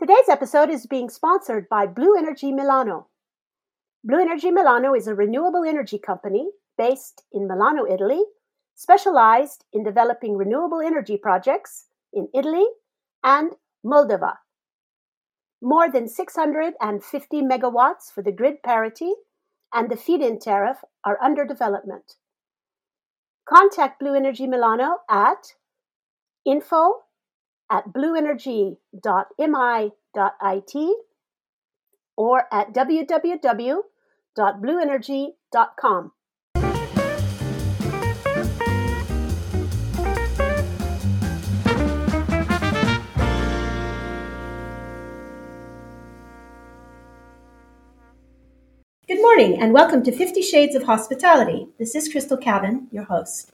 Today's episode is being sponsored by Blue Energy Milano. Blue Energy Milano is a renewable energy company based in Milano, Italy, specialized in developing renewable energy projects in Italy and Moldova. More than 650 megawatts for the grid parity and the feed in tariff are under development. Contact Blue Energy Milano at info at blueenergy.mi.it or at www.blueenergy.com. Good morning and welcome to 50 Shades of Hospitality. This is Crystal Cavan, your host.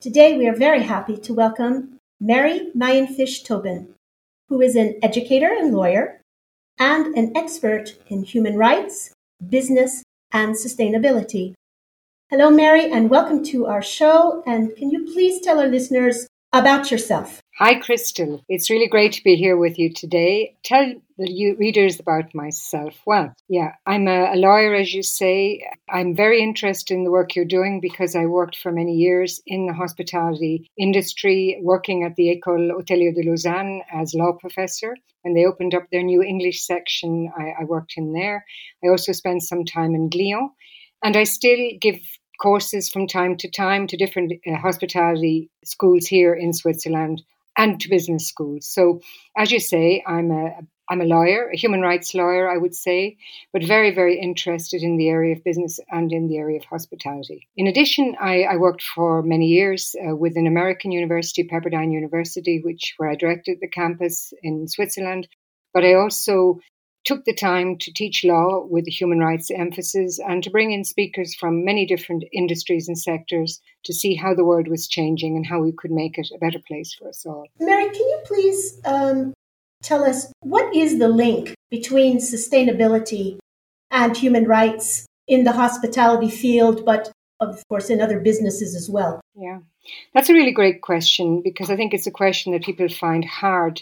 Today we are very happy to welcome Mary Mayenfisch-Tobin, who is an educator and lawyer and an expert in human rights, business, and sustainability. Hello, Mary, and welcome to our show. And can you please tell our listeners about yourself? Hi, Crystal. It's really great to be here with you today. Tell the readers about myself. Well, yeah, I'm a, a, lawyer, as you say. I'm very interested in the work you're doing because I worked for many years in the hospitality industry, working at the École Hôtelière de Lausanne as law professor. When they opened up their new English section, I, I worked in there. I also spent some time in Lyon. And I still give courses from time to time to different uh, hospitality schools here in Switzerland and to business schools. So, as you say, I'm a I'm a lawyer, a human rights lawyer, I would say, but very, very interested in the area of business and in the area of hospitality. In addition, I, I worked for many years uh, with an American university, Pepperdine University, which where I directed the campus in Switzerland. But I also took the time to teach law with a human rights emphasis and to bring in speakers from many different industries and sectors to see how the world was changing and how we could make it a better place for us all. Mary, can you please um, tell us what is the link between sustainability and human rights in the hospitality field, but of course in other businesses as well? Yeah, that's a really great question because I think it's a question that people find hard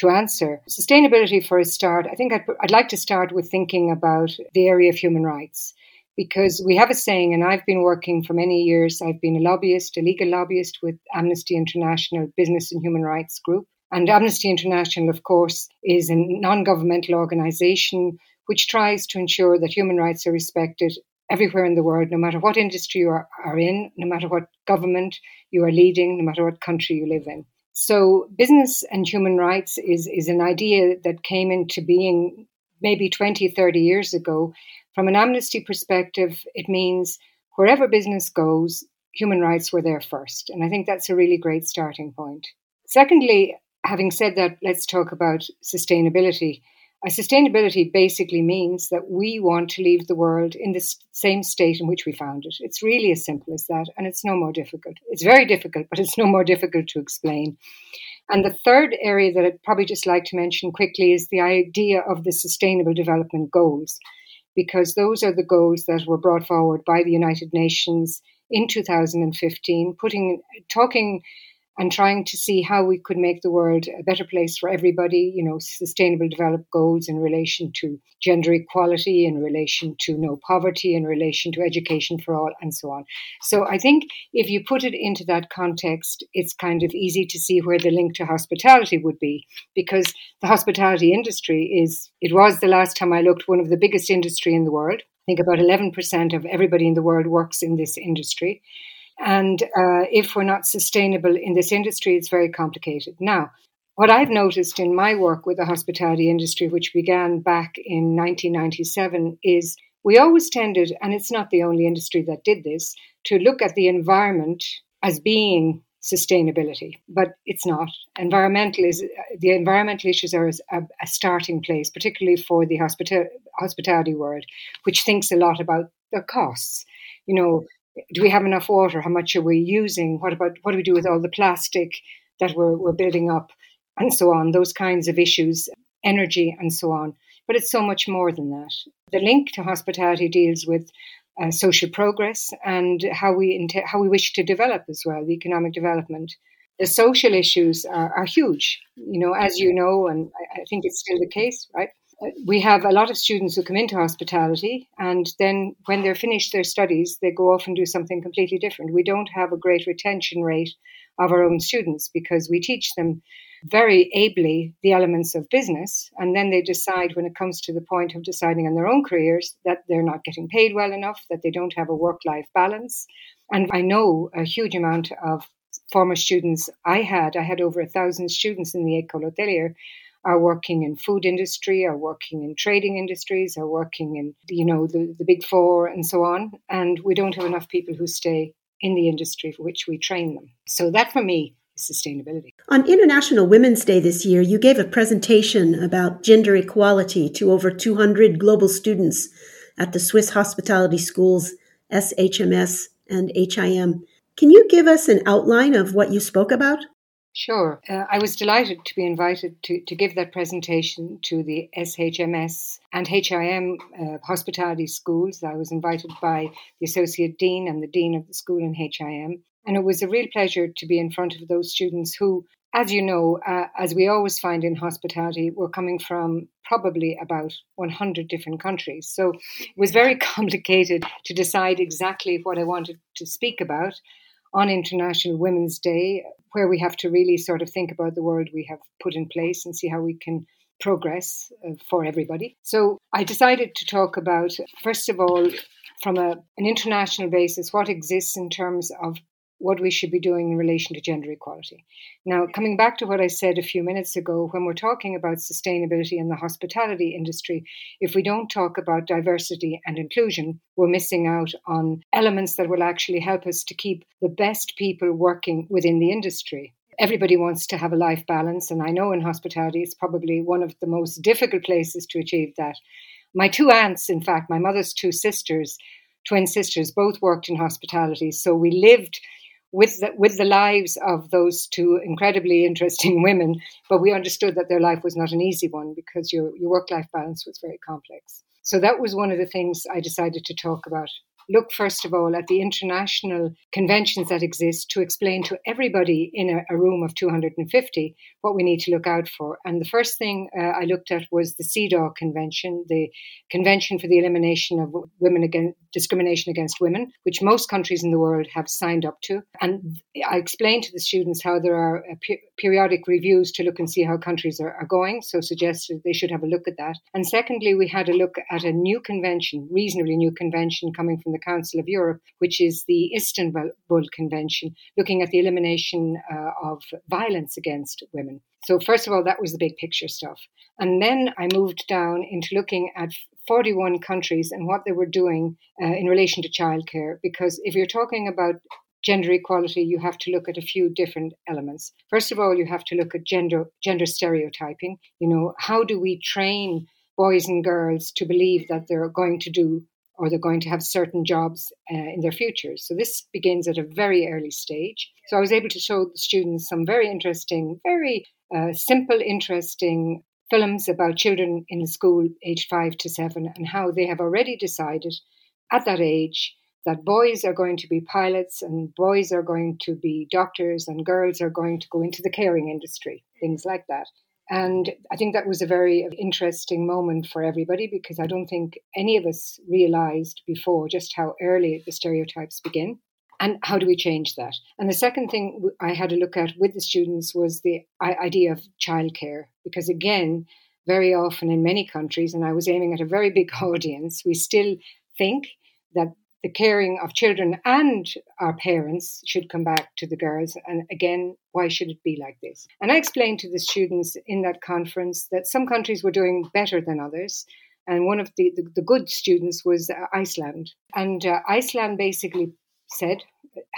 to answer. Sustainability, for a start, I think I'd, I'd like to start with thinking about the area of human rights because we have a saying, and I've been working for many years. I've been a lobbyist, a legal lobbyist with Amnesty International Business and Human Rights Group. And Amnesty International, of course, is a non governmental organization which tries to ensure that human rights are respected everywhere in the world, no matter what industry you are, are in, no matter what government you are leading, no matter what country you live in. So, business and human rights is, is an idea that came into being maybe 20, 30 years ago. From an amnesty perspective, it means wherever business goes, human rights were there first. And I think that's a really great starting point. Secondly, having said that, let's talk about sustainability. Sustainability basically means that we want to leave the world in the same state in which we found it. It's really as simple as that, and it's no more difficult. It's very difficult, but it's no more difficult to explain. And the third area that I'd probably just like to mention quickly is the idea of the Sustainable Development Goals, because those are the goals that were brought forward by the United Nations in 2015, putting talking and trying to see how we could make the world a better place for everybody, you know, sustainable development goals in relation to gender equality, in relation to no poverty, in relation to education for all, and so on. So I think if you put it into that context, it's kind of easy to see where the link to hospitality would be, because the hospitality industry is, it was the last time I looked, one of the biggest industry in the world. I think about 11% of everybody in the world works in this industry. And uh, if we're not sustainable in this industry, it's very complicated. Now, what I've noticed in my work with the hospitality industry, which began back in 1997, is we always tended, and it's not the only industry that did this, to look at the environment as being sustainability, but it's not. Environmental is the environmental issues are a, a starting place, particularly for the hospita- hospitality world, which thinks a lot about the costs. You know, do we have enough water? How much are we using? What about what do we do with all the plastic that we're, we're building up, and so on? Those kinds of issues, energy, and so on. But it's so much more than that. The link to hospitality deals with uh, social progress and how we int- how we wish to develop as well, the economic development. The social issues are, are huge, you know, as you know, and I, I think it's still the case, right? We have a lot of students who come into hospitality and then when they're finished their studies they go off and do something completely different we don't have a great retention rate of our own students because we teach them very ably the elements of business. And then they decide when it comes to the point of deciding on their own careers that they're not getting paid well enough, that they don't have a work life balance. And I know a huge amount of former students I had, I had over a thousand students in the École Hôtelière are working in food industry, are working in trading industries, are working in, you know, the, the big four and so on. And we don't have enough people who stay in the industry for which we train them. So that for me is sustainability. On International Women's Day this year, you gave a presentation about gender equality to over 200 global students at the Swiss Hospitality Schools, SHMS, and HIM. Can you give us an outline of what you spoke about? Sure. Uh, I was delighted to be invited to, to give that presentation to the SHMS and HIM uh, hospitality schools. I was invited by the Associate Dean and the Dean of the school in HIM. And it was a real pleasure to be in front of those students who, as you know, uh, as we always find in hospitality, were coming from probably about 100 different countries. So it was very complicated to decide exactly what I wanted to speak about on International Women's Day, where we have to really sort of think about the world we have put in place and see how we can progress uh, for everybody. So I decided to talk about, first of all, from a, an international basis, what exists in terms of what we should be doing in relation to gender equality. Now, coming back to what I said a few minutes ago, when we're talking about sustainability in the hospitality industry, if we don't talk about diversity and inclusion, we're missing out on elements that will actually help us to keep the best people working within the industry. Everybody wants to have a life balance, and I know in hospitality it's probably one of the most difficult places to achieve that. My two aunts, in fact, my mother's two sisters, twin sisters, both worked in hospitality. So we lived with the, with the lives of those two incredibly interesting women, but we understood that their life was not an easy one because your, your work life balance was very complex. So that was one of the things I decided to talk about look first of all at the international conventions that exist to explain to everybody in a, a room of 250 what we need to look out for. And the first thing uh, I looked at was the CEDAW Convention, the Convention for the Elimination of Women Against Discrimination Against Women, which most countries in the world have signed up to. And I explained to the students how there are uh, pe- periodic reviews to look and see how countries are, are going. So suggested they should have a look at that. And secondly, we had a look at a new convention, reasonably new convention coming from the Council of Europe, which is the Istanbul Convention, looking at the elimination uh, of violence against women. So, first of all, that was the big picture stuff. And then I moved down into looking at 41 countries and what they were doing uh, in relation to childcare. Because if you're talking about gender equality, you have to look at a few different elements. First of all, you have to look at gender gender stereotyping. You know, how do we train boys and girls to believe that they're going to do or they're going to have certain jobs uh, in their futures. So this begins at a very early stage. So I was able to show the students some very interesting, very uh, simple, interesting films about children in the school aged five to seven and how they have already decided at that age that boys are going to be pilots and boys are going to be doctors and girls are going to go into the caring industry, things like that. And I think that was a very interesting moment for everybody because I don't think any of us realized before just how early the stereotypes begin and how do we change that? And the second thing I had to look at with the students was the idea of childcare because, again, very often in many countries, and I was aiming at a very big audience, we still think that the caring of children and our parents should come back to the girls. And again, why should it be like this? And I explained to the students in that conference that some countries were doing better than others. And one of the, the, the good students was uh, Iceland. And uh, Iceland basically said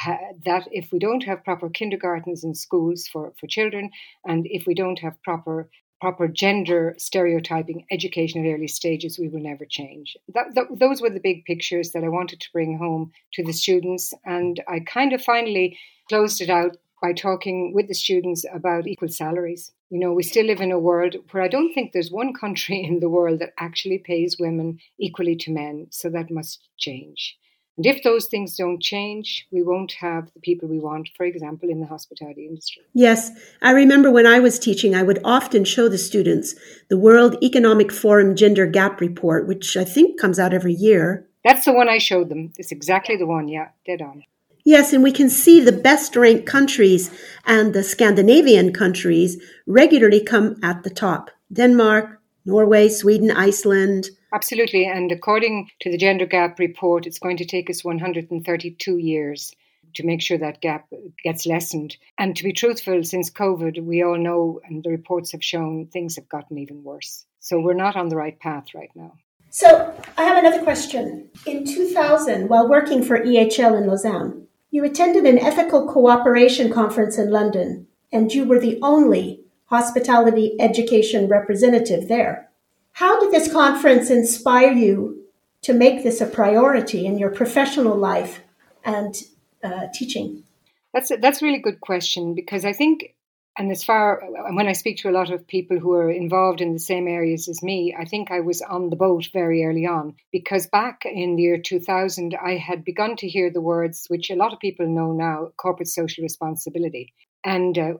uh, that if we don't have proper kindergartens and schools for, for children, and if we don't have proper proper gender stereotyping education at early stages, we will never change. That, that, those were the big pictures that I wanted to bring home to the students. And I kind of finally closed it out by talking with the students about equal salaries. You know, we still live in a world where I don't think there's one country in the world that actually pays women equally to men. So that must change. And if those things don't change, we won't have the people we want, for example, in the hospitality industry. Yes. I remember when I was teaching, I would often show the students the World Economic Forum Gender Gap Report, which I think comes out every year. That's the one I showed them. It's exactly the one. Yeah, dead on. Yes, and we can see the best ranked countries and the Scandinavian countries regularly come at the top Denmark, Norway, Sweden, Iceland. Absolutely. And according to the Gender Gap report, it's going to take us 132 years to make sure that gap gets lessened. And to be truthful, since COVID, we all know, and the reports have shown, things have gotten even worse. So we're not on the right path right now. So I have another question. In 2000, while working for EHL in Lausanne, you attended an ethical cooperation conference in London, and you were the only hospitality education representative there. How did this conference inspire you to make this a priority in your professional life and uh, teaching? That's a, that's a really good question because I think and as far and when I speak to a lot of people who are involved in the same areas as me, I think I was on the boat very early on because back in the year 2000, I had begun to hear the words which a lot of people know now corporate social responsibility. And uh,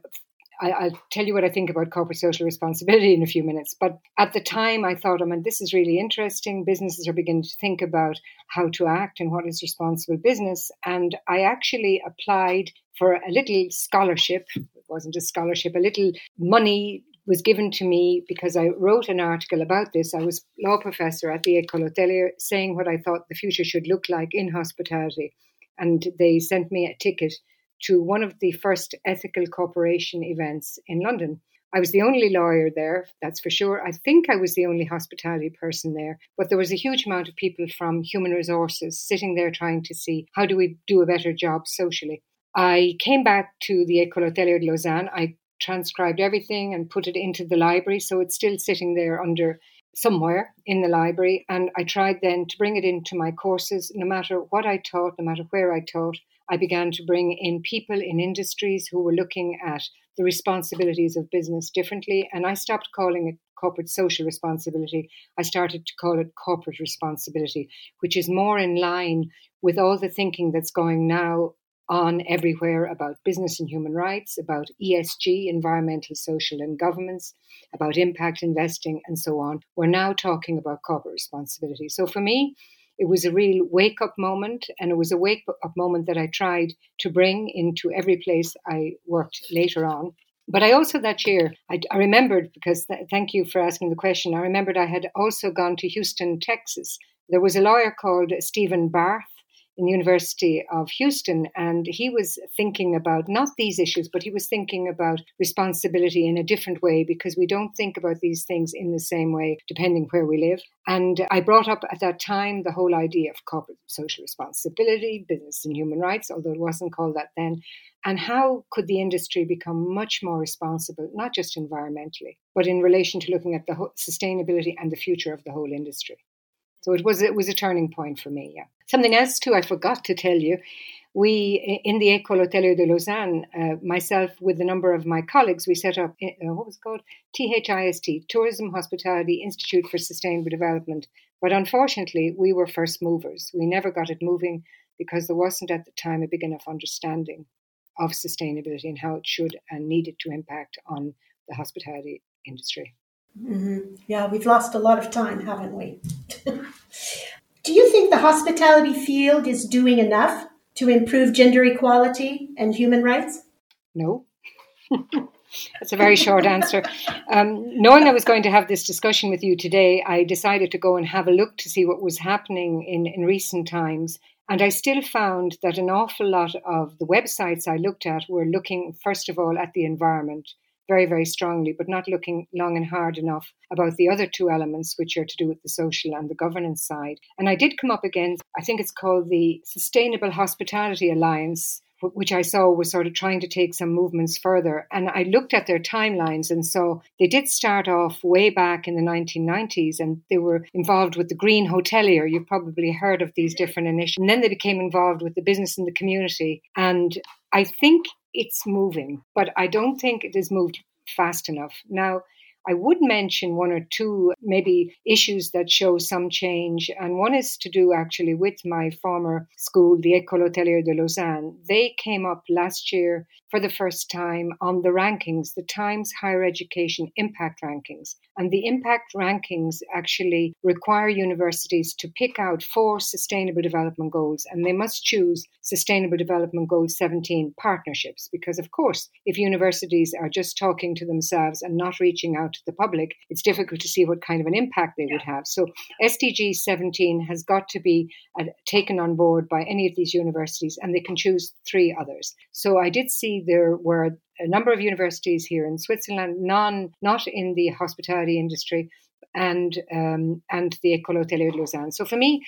I, will tell you what I think about corporate social responsibility in a few minutes. But at the time, I thought, I mean, this is really interesting. Businesses are beginning to think about how to act and what is responsible business. And I actually applied for a little scholarship It wasn't a scholarship, a little money was given to me because I wrote an article about this. I was law professor at the École Hôtelière saying what I thought the future should look like in hospitality. And they sent me a ticket to one of the first ethical cooperation events in London. I was the only lawyer there, that's for sure. I think I was the only hospitality person there, but there was a huge amount of people from human resources sitting there trying to see how do we do a better job socially. I came back to the École Hôtelière de Lausanne. I transcribed everything and put it into the library, so it's still sitting there under somewhere in the library. And I tried then to bring it into my courses. No matter what I taught, no matter where I taught, I began to bring in people in industries who were looking at the responsibilities of business differently. And I stopped calling it corporate social responsibility. I started to call it corporate responsibility, which is more in line with all the thinking that's going now on everywhere about business and human rights, about ESG, environmental, social, and governance, about impact investing, and so on. We're now talking about corporate responsibility. So for me, it was a real wake up moment, and it was a wake up moment that I tried to bring into every place I worked later on. But I also that year, I, I remembered because th- thank you for asking the question. I remembered I had also gone to Houston, Texas. There was a lawyer called Stephen Barth in the University of Houston, and he was thinking about not these issues, but he was thinking about responsibility in a different way because we don't think about these things in the same way depending where we live. And I brought up at that time the whole idea of corporate social responsibility, business and human rights, although it wasn't called that then. And how could the industry become much more responsible, not just environmentally, but in relation to looking at the sustainability and the future of the whole industry? So it was it was a turning point for me. Yeah. Something else too, I forgot to tell you. We in the École Hôtelière de Lausanne, uh, myself with a number of my colleagues, we set up uh, what was called THIST, Tourism Hospitality Institute for Sustainable Development. But unfortunately, we were first movers. We never got it moving because there wasn't at the time a big enough understanding of sustainability and how it should and needed to impact on the hospitality industry. Mm-hmm. Yeah, we've lost a lot of time, haven't we? Do you think the hospitality field is doing enough to improve gender equality and human rights? No. That's a very short answer. Um, knowing I was going to have this discussion with you today, I decided to go and have a look to see what was happening in, in recent times. And I still found that an awful lot of the websites I looked at were looking, first of all, at the environment very, very strongly, but not looking long and hard enough about the other two elements, which are to do with the social and the governance side. And I did come up against, I think it's called the Sustainable Hospitality Alliance, which I saw was sort of trying to take some movements further. And I looked at their timelines and saw they did start off way back in the 1990s and they were involved with the Green Hotelier. You've probably heard of these different initiatives. And then they became involved with the business and the community. And I think it's moving, but I don't think it has moved fast enough. Now, I would mention one or two maybe issues that show some change. And one is to do actually with my former school, the École Hôtelière de Lausanne. They came up last year for the first time on the rankings, the Times Higher Education Impact Rankings. And the impact rankings actually require universities to pick out four sustainable development goals, and they must choose Sustainable Development Goal 17 partnerships. Because, of course, if universities are just talking to themselves and not reaching out to the public, it's difficult to see what kind of an impact they would have. So, SDG 17 has got to be uh, taken on board by any of these universities, and they can choose three others. So, I did see there were a number of universities here in Switzerland, non not in the hospitality industry, and um, and the École Hôtelière de Lausanne. So for me,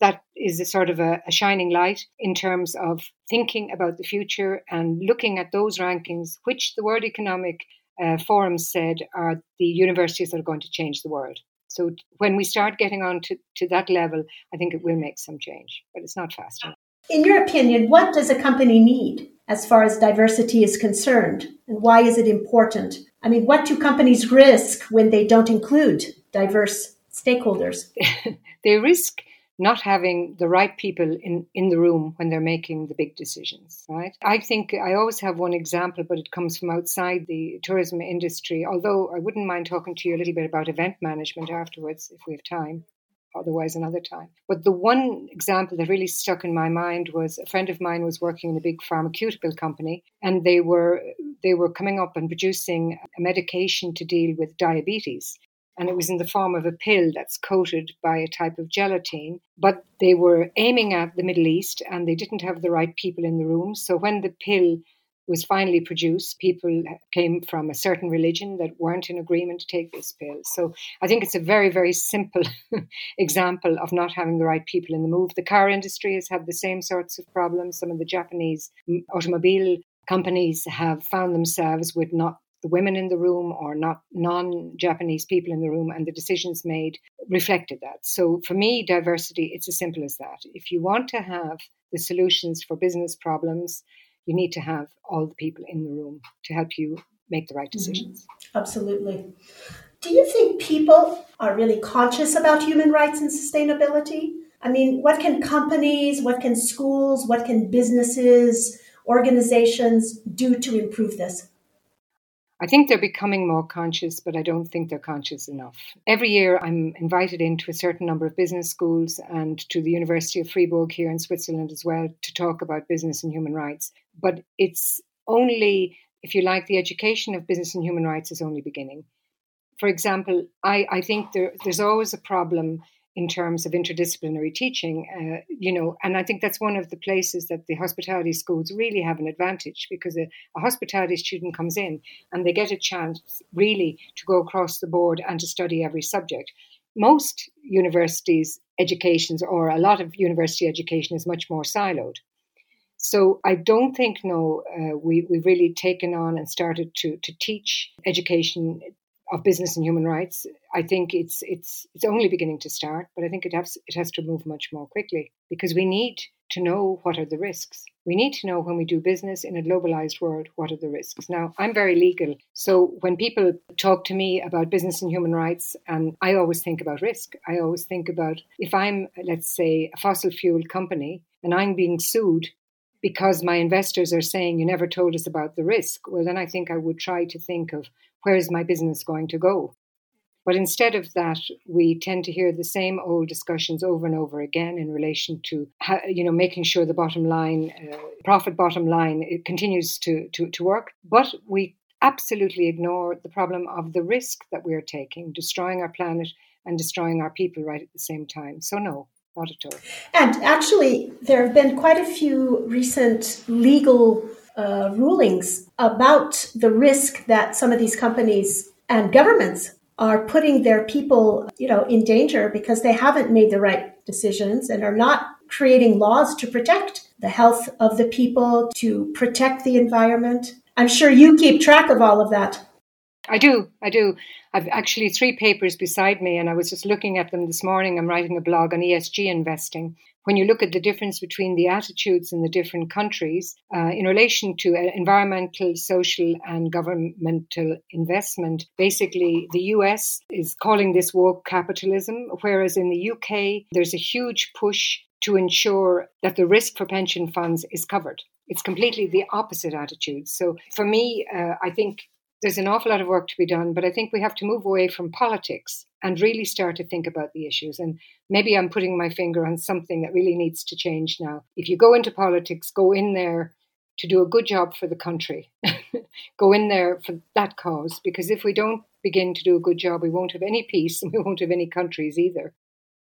that is a sort of a, a, shining light in terms of thinking about the future and looking at those rankings, which the World Economic uh, Forum said are the universities that are going to change the world. So when we start getting on to, to that level, I think it will make some change, but it's not fast enough. In your opinion, what does a company need as far as diversity is concerned? And why is it important? I mean, what do companies risk when they don't include diverse stakeholders? they risk not having the right people in, in the room when they're making the big decisions, right? I think I always have one example, but it comes from outside the tourism industry, although I wouldn't mind talking to you a little bit about event management afterwards if we have time otherwise another time. But the one example that really stuck in my mind was a friend of mine was working in a big pharmaceutical company and they were they were coming up and producing a medication to deal with diabetes. And it was in the form of a pill that's coated by a type of gelatine. But they were aiming at the Middle East and they didn't have the right people in the room. So when the pill was finally produced, people came from a certain religion that weren't in agreement to take this pill. So I think it's a very, very simple example of not having the right people in the move. The car industry has had the same sorts of problems. Some of the Japanese automobile companies have found themselves with not the women in the room or not non Japanese people in the room, and the decisions made reflected that. So for me, diversity, it's as simple as that. If you want to have the solutions for business problems, you need to have all the people in the room to help you make the right mm-hmm. decisions. Mm-hmm. Absolutely. Do you think people are really conscious about human rights and sustainability? I mean, what can companies, what can schools, what can businesses, organizations do to improve this? I think they're becoming more conscious, but I don't think they're conscious enough. Every year, I'm invited into a certain number of business schools and to the University of Fribourg here in Switzerland as well to talk about business and human rights. But it's only, if you like, the education of business and human rights is only beginning. For example, I, I think there, there's always a problem in terms of interdisciplinary teaching, uh, you know, and I think that's one of the places that the hospitality schools really have an advantage because a, a, hospitality student comes in and they get a chance really to go across the board and to study every subject. Most universities' educations, or a lot of university education, is much more siloed. So I don't think no, uh, we we've really taken on and started to to teach education of business and human rights. I think it's it's it's only beginning to start, but I think it has it has to move much more quickly because we need to know what are the risks. We need to know when we do business in a globalized world what are the risks. Now, I'm very legal, so when people talk to me about business and human rights, and I always think about risk. I always think about if I'm, let's say, a fossil fuel company and I'm being sued because my investors are saying you never told us about the risk, well, then I think I would try to think of where is my business going to go? But instead of that, we tend to hear the same old discussions over and over again in relation to, you know, making sure the bottom line, uh, profit bottom line, it continues to, to, to work. But we absolutely ignore the problem of the risk that we're taking, destroying our planet and destroying our people right at the same time. So, no, And actually, there have been quite a few recent legal uh, rulings about the risk that some of these companies and governments are putting their people, you know, in danger because they haven't made the right decisions and are not creating laws to protect the health of the people, to protect the environment. I'm sure you keep track of all of that. I do. I do. I've actually three papers beside me, and I was just looking at them this morning. I'm writing a blog on ESG investing. When you look at the difference between the attitudes in the different countries uh, in relation to uh, environmental, social, and governmental investment, basically the US is calling this woke capitalism, whereas in the UK, there's a huge push to ensure that the risk for pension funds is covered. It's completely the opposite attitude. So for me, uh, I think there's an awful lot of work to be done, but I think we have to move away from politics and really start to think about the issues. And maybe I'm putting my finger on something that really needs to change now. If you go into politics, go in there to do a good job for the country. go in there for that cause, because if we don't begin to do a good job, we won't have any peace and we won't have any countries either.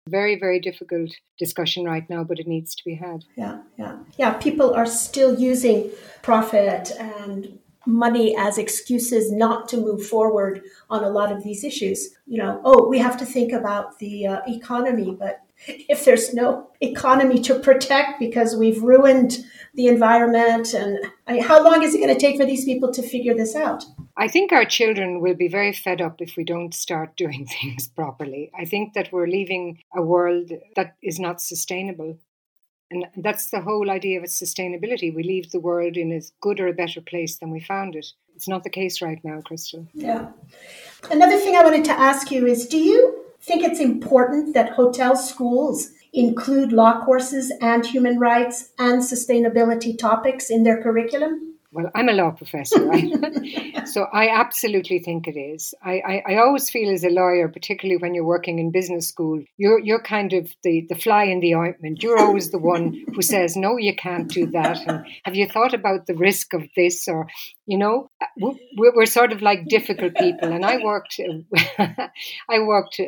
Very, very difficult discussion right now, but it needs to be had. Yeah, yeah. Yeah, people are still using profit and money as excuses not to move forward on a lot of these issues. You know, oh, we have to think about the uh, economy, but if there's no economy to protect because we've ruined the environment, and I how long is it going to take for these people to figure this out? I think our children will be very fed up if we don't start doing things properly. I think that we're leaving a world that is not sustainable. And that's the whole idea of sustainability. We leave the world in as good or a better place than we found it. It's not the case right now, Crystal. Yeah. Another thing I wanted to ask you is do you think it's important that hotel schools include law courses and human rights and sustainability topics in their curriculum? Well, I'm a law professor, right? so I absolutely think it is. I, I, I, always feel as a lawyer, particularly when you're working in business school, you're you're kind of the, the fly in the ointment. You're always the one who says, No, you can't do that. And have you thought about the risk of this? Or, you know, we're, we're sort of like difficult people. And I worked I worked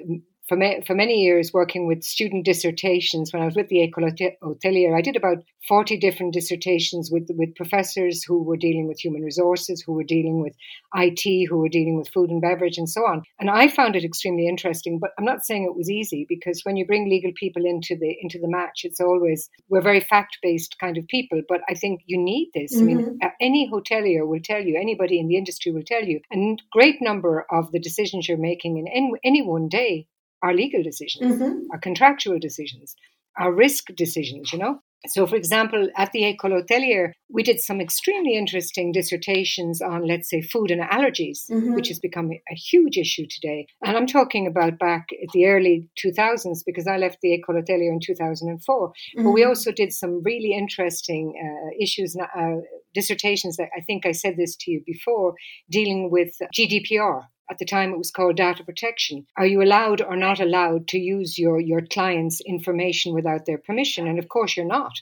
for, ma- for many years working with student dissertations when I was with the École Hôtelière. I did about 40 different dissertations with, with professors who were dealing with human resources, who were dealing with IT, who were dealing with food and beverage, and so on. And I found it extremely interesting, but I'm not saying it was easy because when you bring legal people into the into the match, it's always we're very fact based kind of people. But I think you need this. Mm-hmm. I mean, mm-hmm. any hotelier will tell you, anybody in the industry will tell you, a great number of the decisions you're making in any, any one day our legal decisions, mm-hmm. our contractual decisions, our risk decisions, you know. So, for example, at the École Hôtelière, we did some extremely interesting dissertations on, let's say, food and allergies, mm-hmm. which has become a huge issue today. And I'm talking about back at the early 2000s because I left the École Hôtelière in 2004. Mm-hmm. But we mm-hmm. also did some really interesting uh, issues, uh, dissertations that I think I said this to you before, dealing with GDPR at the time it was called data protection. Are you allowed or not allowed to use your, your client's information without their permission? And of course, you're not.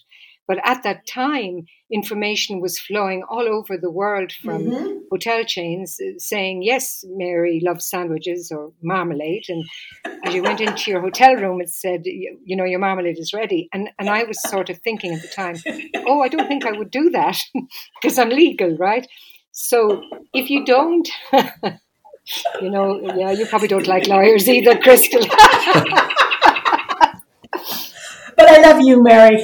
But at that time, information was flowing all over the world from mm-hmm. hotel chains uh, saying, Yes, Mary loves sandwiches or marmalade. And as you went into your hotel room, it said, You know, your marmalade is ready. And, and I was sort of thinking at the time, Oh, I don't think I would do that because I'm legal, right? So if you don't, you know, yeah, you probably don't like lawyers either, Crystal. but I love you, Mary.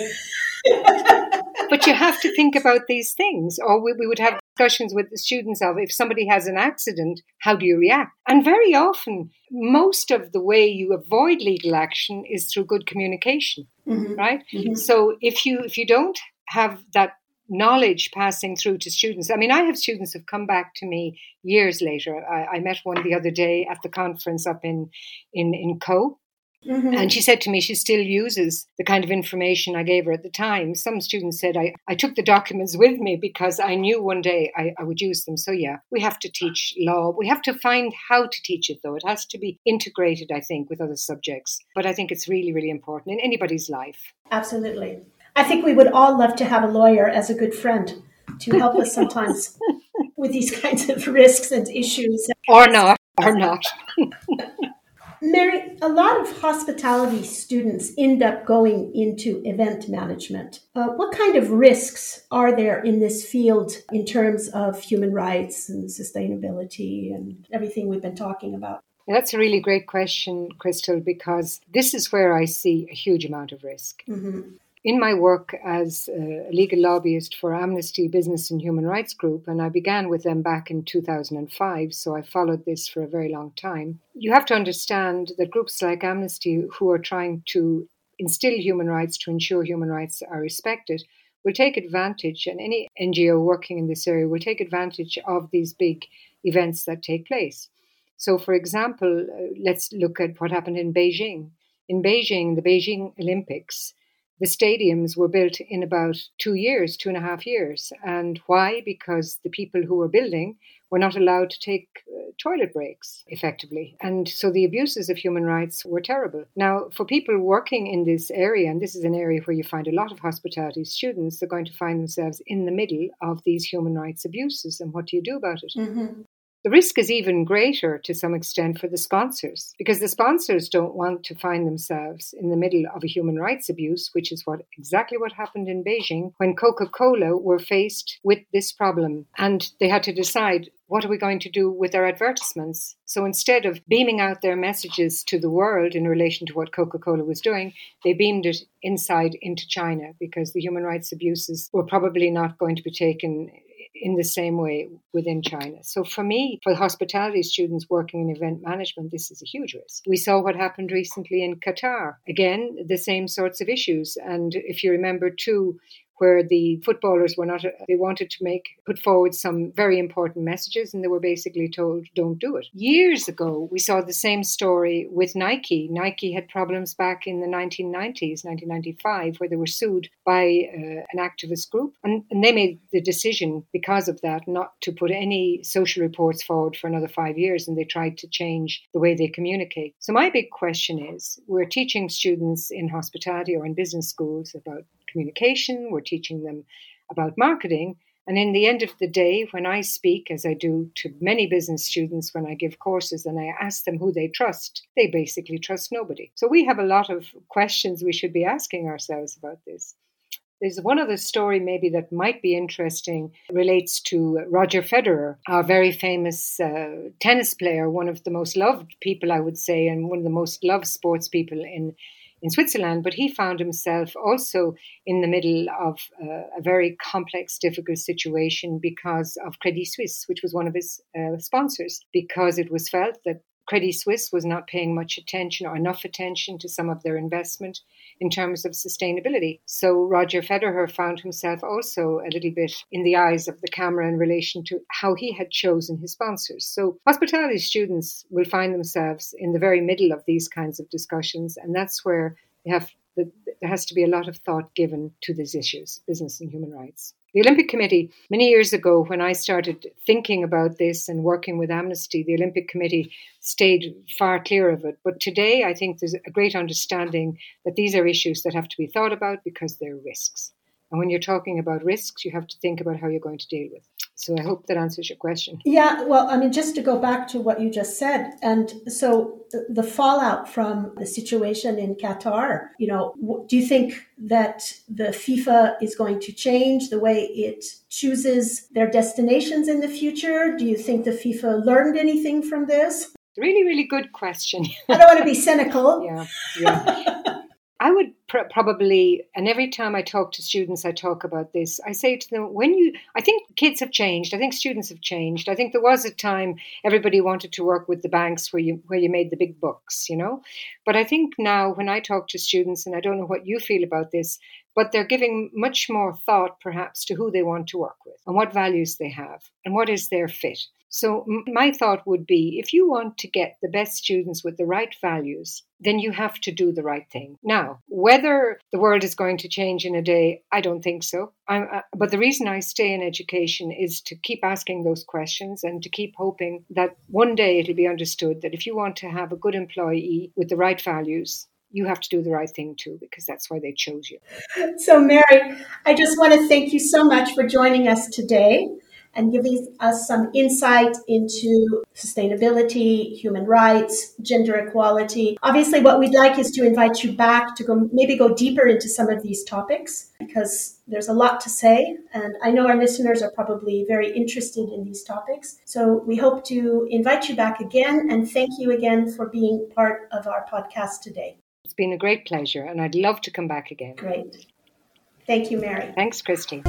but you have to think about these things, or we, we would have discussions with the students of if somebody has an accident, how do you react? And very often, most of the way you avoid legal action is through good communication, mm-hmm. right? Mm-hmm. So if you if you don't have that knowledge passing through to students. I mean, I have students who've come back to me years later. I, I met one the other day at the conference up in in in Co. Mm-hmm. And she said to me she still uses the kind of information I gave her at the time. Some students said I, I took the documents with me because I knew one day I, I would use them. So, yeah, we have to teach law. We have to find how to teach it, though. It has to be integrated, I think, with other subjects. But I think it's really, really important in anybody's life. Absolutely. I think we would all love to have a lawyer as a good friend to help us sometimes with these kinds of risks and issues. Or not, or not. Mary, a lot of hospitality students end up going into event management. Uh, what kind of risks are there in this field in terms of human rights and sustainability and everything we've been talking about? That's a really great question, Crystal, because this is where I see a huge amount of risk. Mm-hmm. In my work as a legal lobbyist for Amnesty Business and Human Rights Group, and I began with them back in 2005, so I followed this for a very long time. You have to understand that groups like Amnesty, who are trying to instill human rights to ensure human rights are respected, will take advantage, and any NGO working in this area will take advantage of these big events that take place. So, for example, uh, let's look at what happened in Beijing. In Beijing, the Beijing Olympics, the stadiums were built in about two years, two and a half years. And why? Because the people who were building were not allowed to take uh, toilet breaks effectively. And so the abuses of human rights were terrible. Now, for people working in this area, and this is an area where you find a lot of hospitality students, they're going to find themselves in the middle of these human rights abuses. And what do you do about it? Mm-hmm. The risk is even greater to some extent for the sponsors because the sponsors don't want to find themselves in the middle of a human rights abuse, which is what exactly what happened in Beijing when Coca-Cola were faced with this problem and they had to decide what are we going to do with our advertisements? So instead of beaming out their messages to the world in relation to what Coca Cola was doing, they beamed it inside into China because the human rights abuses were probably not going to be taken in the same way within China. So for me, for hospitality students working in event management, this is a huge risk. We saw what happened recently in Qatar. Again, the same sorts of issues. And if you remember too, where the footballers were not, they wanted to make, put forward some very important messages and they were basically told, don't do it. Years ago, we saw the same story with Nike. Nike had problems back in the 1990s, 1995, where they were sued by uh, an activist group. And, and they made the decision because of that not to put any social reports forward for another five years and they tried to change the way they communicate. So, my big question is we're teaching students in hospitality or in business schools about communication, we're teaching them about marketing. And in the end of the day, when I speak, as I do to many business students when I give courses and I ask them who they trust, they basically trust nobody. So we have a lot of questions we should be asking ourselves about this. There's one other story maybe that might be interesting relates to Roger Federer, our very famous uh, tennis player, one of the most loved people, I would say, and one of the most loved sports people in in Switzerland, but he found himself also in the middle of uh, a very complex, difficult situation because of Credit Suisse, which was one of his uh, sponsors, because it was felt that Credit Suisse was not paying much attention or enough attention to some of their investment in terms of sustainability. So Roger Federer found himself also a little bit in the eyes of the camera in relation to how he had chosen his sponsors. So hospitality students will find themselves in the very middle of these kinds of discussions, and that's where they have there has to be a lot of thought given to these issues, business and human rights. The Olympic Committee, many years ago, when I started thinking about this and working with Amnesty, the Olympic Committee stayed far clear of it. But today, I think there's a great understanding that these are issues that have to be thought about because they're risks. And when you're talking about risks, you have to think about how you're going to deal with. So I hope that answers your question. Yeah, well, I mean, just to go back to what you just said, and so uh, the fallout from the situation in Qatar, you know, do you think that the FIFA is going to change the way it chooses their destinations in the future? Do you think the FIFA learned anything from this? Really, really good question. I don't want to be cynical. yeah, yeah. I would pr- probably, and every time I talk to students, I talk about this. I say to them, when you, I think kids have changed. I think students have changed. I think there was a time everybody wanted to work with the banks where you where you made the big bucks, you know. But I think now, when I talk to students, and I don't know what you feel about this, but they're giving much more thought, perhaps, to who they want to work with and what values they have and what is their fit. So, my thought would be if you want to get the best students with the right values, then you have to do the right thing. Now, whether the world is going to change in a day, I don't think so. Uh, but the reason I stay in education is to keep asking those questions and to keep hoping that one day it'll be understood that if you want to have a good employee with the right values, you have to do the right thing too, because that's why they chose you. So, Mary, I just want to thank you so much for joining us today and giving us some insight into sustainability, human rights, gender equality. Obviously, what we'd like is to invite you back to go maybe go deeper into some of these topics because there's a lot to say. And I know our listeners are probably very interested in these topics. So we hope to invite you back again and thank you again for being part of our podcast today. It's been a great pleasure, and I'd love to come back again. Great. Thank you, Mary. Thanks, Christy.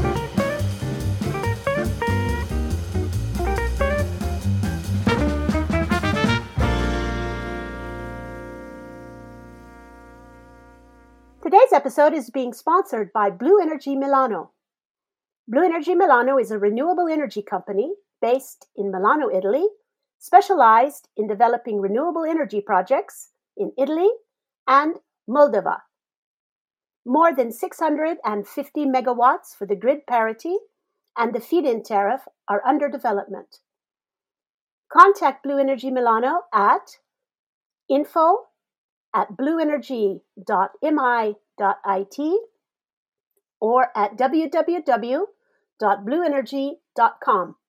Episode is being sponsored by Blue Energy Milano. Blue Energy Milano is a renewable energy company based in Milano, Italy, specialized in developing renewable energy projects in Italy and Moldova. More than 650 megawatts for the grid parity and the feed in tariff are under development. Contact Blue Energy Milano at info at blueenergy.mi.it or at www.blueenergy.com.